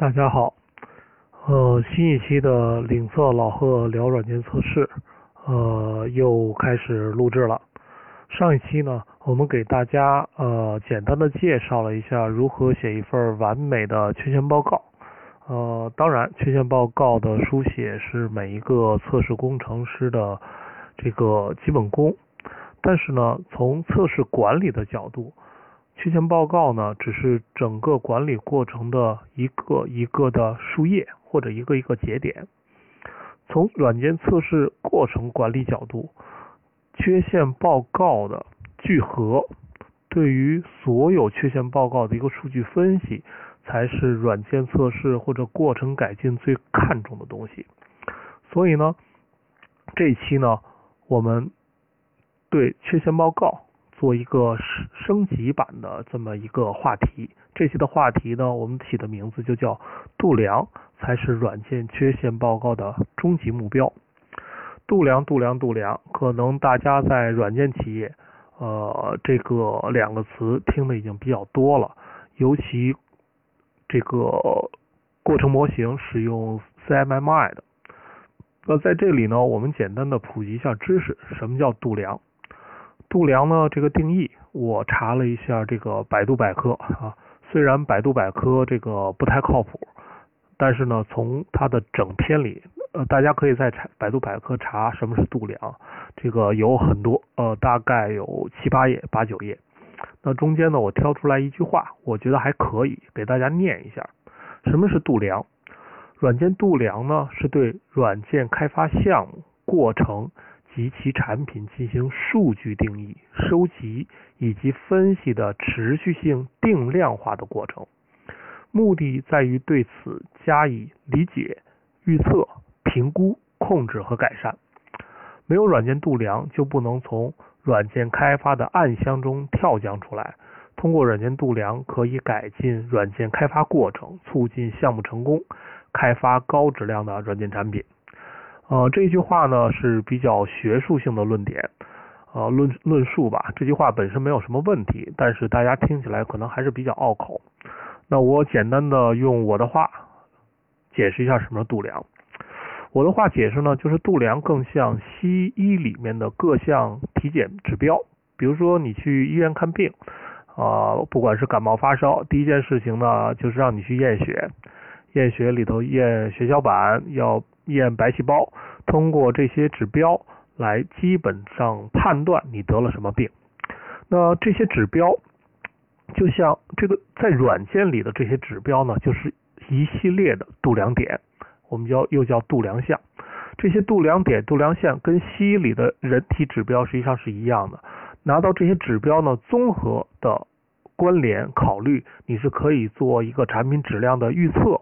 大家好，呃，新一期的领色老贺聊软件测试，呃，又开始录制了。上一期呢，我们给大家呃简单的介绍了一下如何写一份完美的缺陷报告。呃，当然，缺陷报告的书写是每一个测试工程师的这个基本功，但是呢，从测试管理的角度。缺陷报告呢，只是整个管理过程的一个一个的树叶或者一个一个节点。从软件测试过程管理角度，缺陷报告的聚合对于所有缺陷报告的一个数据分析，才是软件测试或者过程改进最看重的东西。所以呢，这一期呢，我们对缺陷报告。做一个升升级版的这么一个话题，这期的话题呢，我们起的名字就叫“度量才是软件缺陷报告的终极目标”。度量，度量，度量，可能大家在软件企业，呃，这个两个词听的已经比较多了，尤其这个过程模型使用 CMMI 的。那在这里呢，我们简单的普及一下知识，什么叫度量？度量呢？这个定义我查了一下，这个百度百科啊，虽然百度百科这个不太靠谱，但是呢，从它的整篇里，呃，大家可以在查百度百科查什么是度量，这个有很多，呃，大概有七八页、八九页。那中间呢，我挑出来一句话，我觉得还可以给大家念一下。什么是度量？软件度量呢，是对软件开发项目过程。及其产品进行数据定义、收集以及分析的持续性定量化的过程，目的在于对此加以理解、预测、评估、控制和改善。没有软件度量，就不能从软件开发的暗箱中跳将出来。通过软件度量，可以改进软件开发过程，促进项目成功，开发高质量的软件产品。呃，这句话呢是比较学术性的论点，呃，论论述吧。这句话本身没有什么问题，但是大家听起来可能还是比较拗口。那我简单的用我的话解释一下什么是度量。我的话解释呢，就是度量更像西医里面的各项体检指标。比如说你去医院看病，啊，不管是感冒发烧，第一件事情呢就是让你去验血，验血里头验血小板要。验白细胞，通过这些指标来基本上判断你得了什么病。那这些指标就像这个在软件里的这些指标呢，就是一系列的度量点，我们叫又叫度量项。这些度量点、度量项跟西医里的人体指标实际上是一样的。拿到这些指标呢，综合的关联考虑，你是可以做一个产品质量的预测。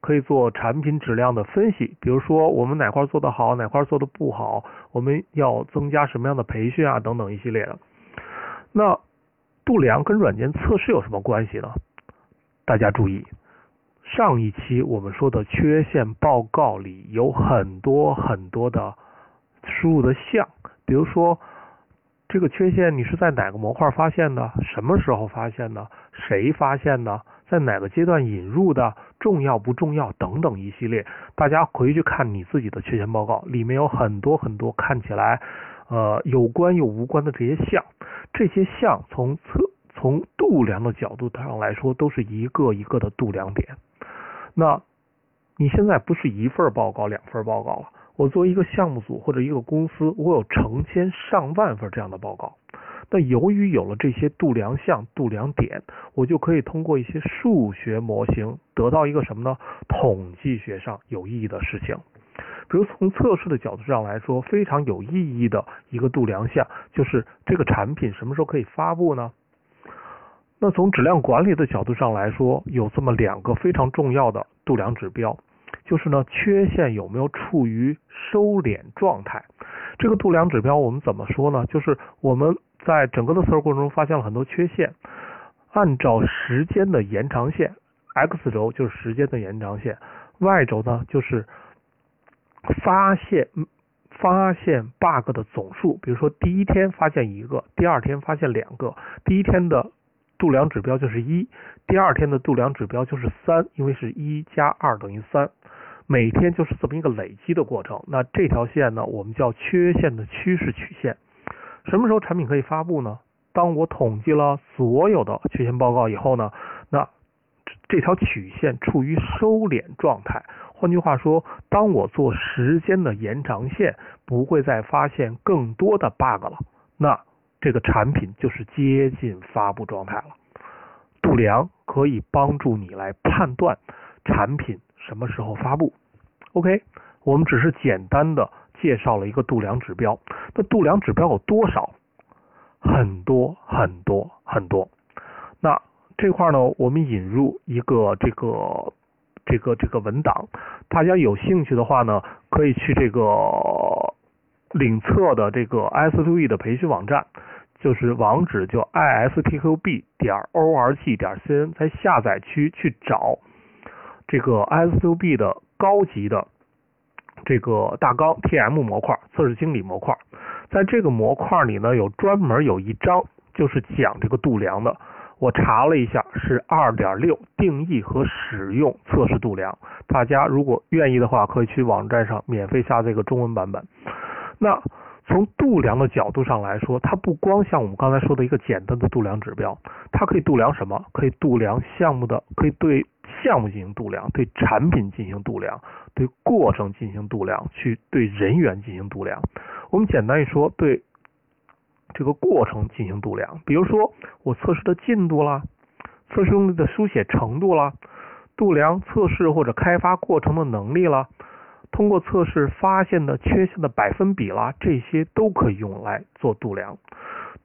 可以做产品质量的分析，比如说我们哪块做得好，哪块做得不好，我们要增加什么样的培训啊，等等一系列的。那度量跟软件测试有什么关系呢？大家注意，上一期我们说的缺陷报告里有很多很多的输入的项，比如说这个缺陷你是在哪个模块发现的，什么时候发现的，谁发现的？在哪个阶段引入的，重要不重要等等一系列，大家回去看你自己的缺陷报告，里面有很多很多看起来呃有关又无关的这些项，这些项从测从度量的角度上来说，都是一个一个的度量点。那你现在不是一份报告、两份报告了，我作为一个项目组或者一个公司，我有成千上万份这样的报告。那由于有了这些度量项、度量点，我就可以通过一些数学模型得到一个什么呢？统计学上有意义的事情。比如从测试的角度上来说，非常有意义的一个度量项就是这个产品什么时候可以发布呢？那从质量管理的角度上来说，有这么两个非常重要的度量指标，就是呢，缺陷有没有处于收敛状态？这个度量指标我们怎么说呢？就是我们。在整个的测试过程中，发现了很多缺陷。按照时间的延长线，x 轴就是时间的延长线，y 轴呢就是发现发现 bug 的总数。比如说，第一天发现一个，第二天发现两个。第一天的度量指标就是一，第二天的度量指标就是三，因为是一加二等于三，每天就是这么一个累积的过程。那这条线呢，我们叫缺陷的趋势曲线。什么时候产品可以发布呢？当我统计了所有的缺陷报告以后呢，那这条曲线处于收敛状态。换句话说，当我做时间的延长线，不会再发现更多的 bug 了，那这个产品就是接近发布状态了。度量可以帮助你来判断产品什么时候发布。OK，我们只是简单的介绍了一个度量指标。那度量指标有多少？很多很多很多。那这块呢，我们引入一个这个。这个这个文档，大家有兴趣的话呢，可以去这个领测的这个 s to e 的培训网站，就是网址就 istqb 点 org 点 cn，在下载区去找这个 s to b 的高级的这个大纲 TM 模块测试经理模块，在这个模块里呢，有专门有一章就是讲这个度量的。我查了一下，是二点六定义和使用测试度量。大家如果愿意的话，可以去网站上免费下这个中文版本。那从度量的角度上来说，它不光像我们刚才说的一个简单的度量指标，它可以度量什么？可以度量项目的，可以对项目进行度量，对产品进行度量，对过程进行度量，去对人员进行度量。我们简单一说，对。这个过程进行度量，比如说我测试的进度啦，测试用例的书写程度啦，度量测试或者开发过程的能力啦，通过测试发现的缺陷的百分比啦，这些都可以用来做度量。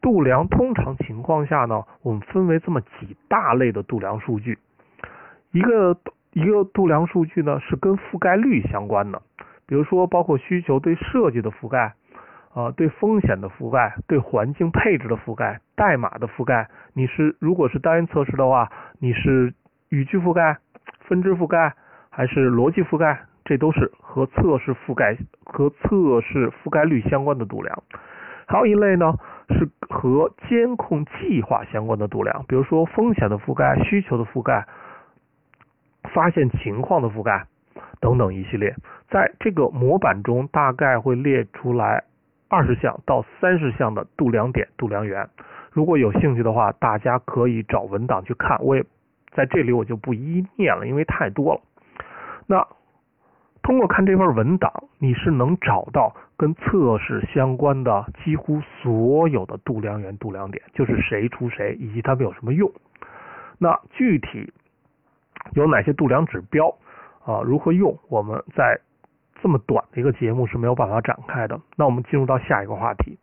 度量通常情况下呢，我们分为这么几大类的度量数据，一个一个度量数据呢是跟覆盖率相关的，比如说包括需求对设计的覆盖。啊，对风险的覆盖，对环境配置的覆盖，代码的覆盖，你是如果是单元测试的话，你是语句覆盖、分支覆盖还是逻辑覆盖？这都是和测试覆盖和测试覆盖率相关的度量。还有一类呢，是和监控计划相关的度量，比如说风险的覆盖、需求的覆盖、发现情况的覆盖等等一系列。在这个模板中，大概会列出来。二十项到三十项的度量点、度量源，如果有兴趣的话，大家可以找文档去看。我也在这里我就不一一念了，因为太多了。那通过看这份文档，你是能找到跟测试相关的几乎所有的度量源、度量点，就是谁出谁以及它们有什么用。那具体有哪些度量指标啊？如何用？我们在。这么短的一个节目是没有办法展开的。那我们进入到下一个话题。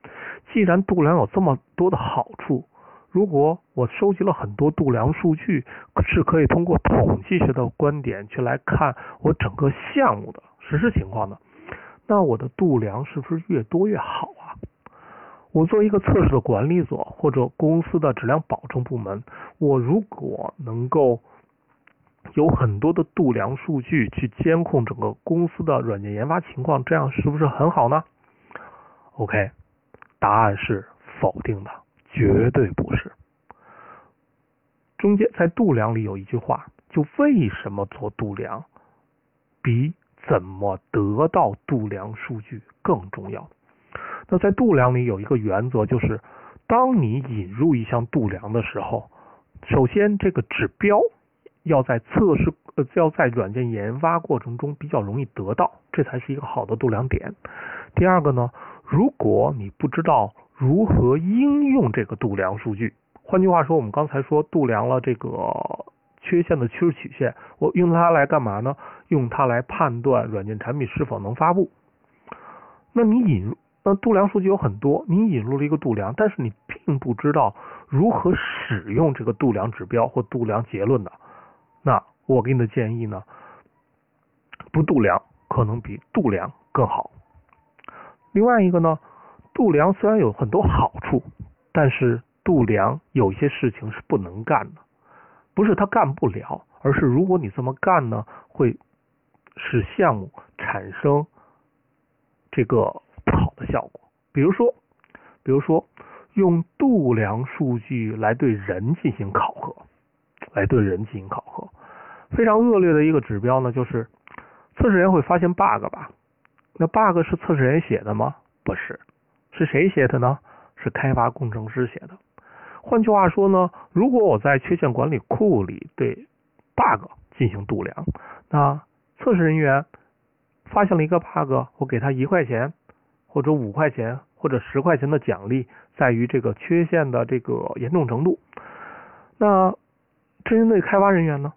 既然度量有这么多的好处，如果我收集了很多度量数据，是可以通过统计学的观点去来看我整个项目的实施情况的，那我的度量是不是越多越好啊？我作为一个测试的管理者或者公司的质量保证部门，我如果能够。有很多的度量数据去监控整个公司的软件研发情况，这样是不是很好呢？OK，答案是否定的，绝对不是。中间在度量里有一句话，就为什么做度量比怎么得到度量数据更重要？那在度量里有一个原则，就是当你引入一项度量的时候，首先这个指标。要在测试呃，要在软件研发过程中比较容易得到，这才是一个好的度量点。第二个呢，如果你不知道如何应用这个度量数据，换句话说，我们刚才说度量了这个缺陷的趋势曲线，我用它来干嘛呢？用它来判断软件产品是否能发布。那你引那度量数据有很多，你引入了一个度量，但是你并不知道如何使用这个度量指标或度量结论的。那我给你的建议呢？不度量可能比度量更好。另外一个呢，度量虽然有很多好处，但是度量有些事情是不能干的。不是他干不了，而是如果你这么干呢，会使项目产生这个不好的效果。比如说，比如说用度量数据来对人进行考核，来对人进行考核。非常恶劣的一个指标呢，就是测试员会发现 bug 吧？那 bug 是测试员写的吗？不是，是谁写的呢？是开发工程师写的。换句话说呢，如果我在缺陷管理库里对 bug 进行度量，那测试人员发现了一个 bug，我给他一块钱，或者五块钱，或者十块钱的奖励，在于这个缺陷的这个严重程度。那针对开发人员呢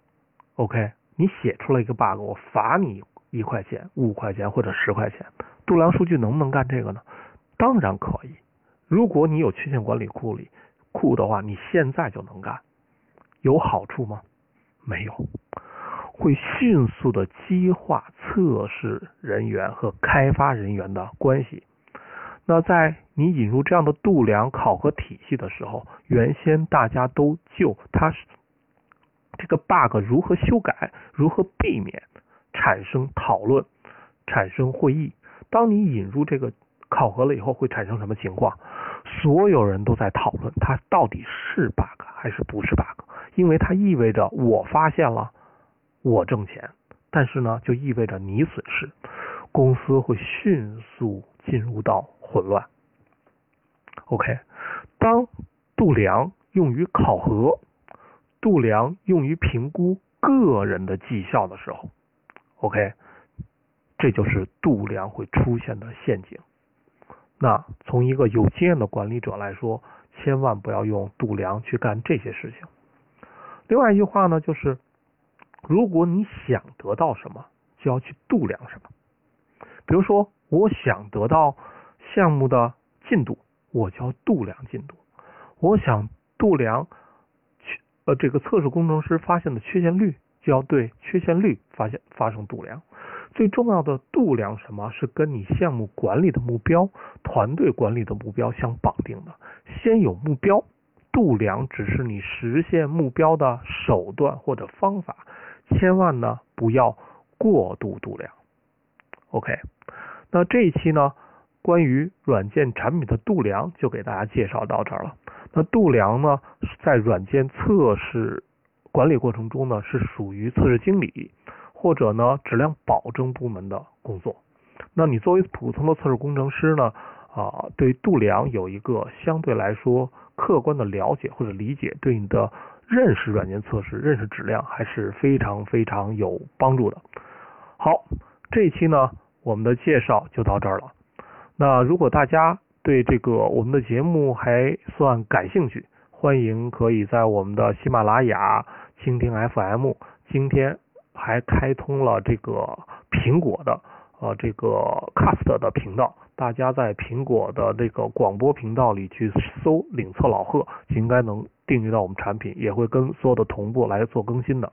？OK，你写出了一个 bug，我罚你一块钱、五块钱或者十块钱。度量数据能不能干这个呢？当然可以。如果你有缺陷管理库里库的话，你现在就能干。有好处吗？没有。会迅速的激化测试人员和开发人员的关系。那在你引入这样的度量考核体系的时候，原先大家都就它是这个 bug 如何修改、如何避免产生讨论、产生会议。当你引入这个考核了以后，会产生什么情况？所有人都在讨论它到底是 bug 还是不是 bug，因为它意味着我发现了，我挣钱，但是呢，就意味着你损失，公司会迅速进入到混乱。OK，当度量用于考核，度量用于评估个人的绩效的时候，OK，这就是度量会出现的陷阱。那从一个有经验的管理者来说，千万不要用度量去干这些事情。另外一句话呢，就是如果你想得到什么，就要去度量什么。比如说，我想得到项目的进度，我就要度量进度；我想度量呃这个测试工程师发现的缺陷率，就要对缺陷率发现发生度量。最重要的度量什么是跟你项目管理的目标、团队管理的目标相绑定的。先有目标，度量只是你实现目标的手段或者方法，千万呢不要过度度量。OK，那这一期呢关于软件产品的度量就给大家介绍到这儿了。那度量呢在软件测试管理过程中呢是属于测试经理。或者呢，质量保证部门的工作。那你作为普通的测试工程师呢，啊，对度量有一个相对来说客观的了解或者理解，对你的认识软件测试、认识质量还是非常非常有帮助的。好，这一期呢，我们的介绍就到这儿了。那如果大家对这个我们的节目还算感兴趣，欢迎可以在我们的喜马拉雅、蜻蜓 FM 今天。还开通了这个苹果的呃这个 Cast 的频道，大家在苹果的这个广播频道里去搜“领测老贺”，应该能订阅到我们产品，也会跟所有的同步来做更新的。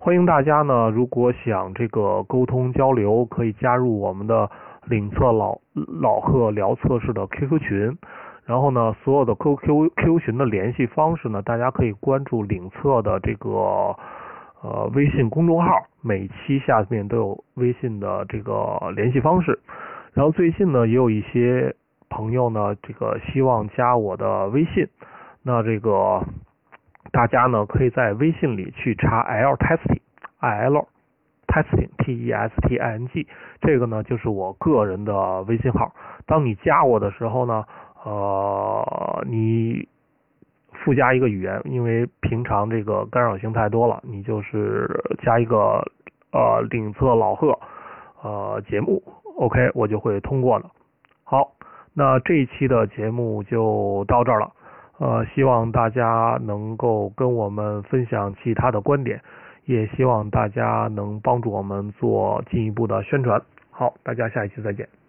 欢迎大家呢，如果想这个沟通交流，可以加入我们的领测老老贺聊测试的 QQ 群。然后呢，所有的 QQ QQ 群的联系方式呢，大家可以关注领测的这个。呃，微信公众号每期下面都有微信的这个联系方式。然后最近呢，也有一些朋友呢，这个希望加我的微信。那这个大家呢，可以在微信里去查 L testing，L testing T E S T I N G，这个呢就是我个人的微信号。当你加我的时候呢，呃，你。附加一个语言，因为平常这个干扰性太多了，你就是加一个呃领测老贺呃节目，OK，我就会通过了。好，那这一期的节目就到这儿了，呃，希望大家能够跟我们分享其他的观点，也希望大家能帮助我们做进一步的宣传。好，大家下一期再见。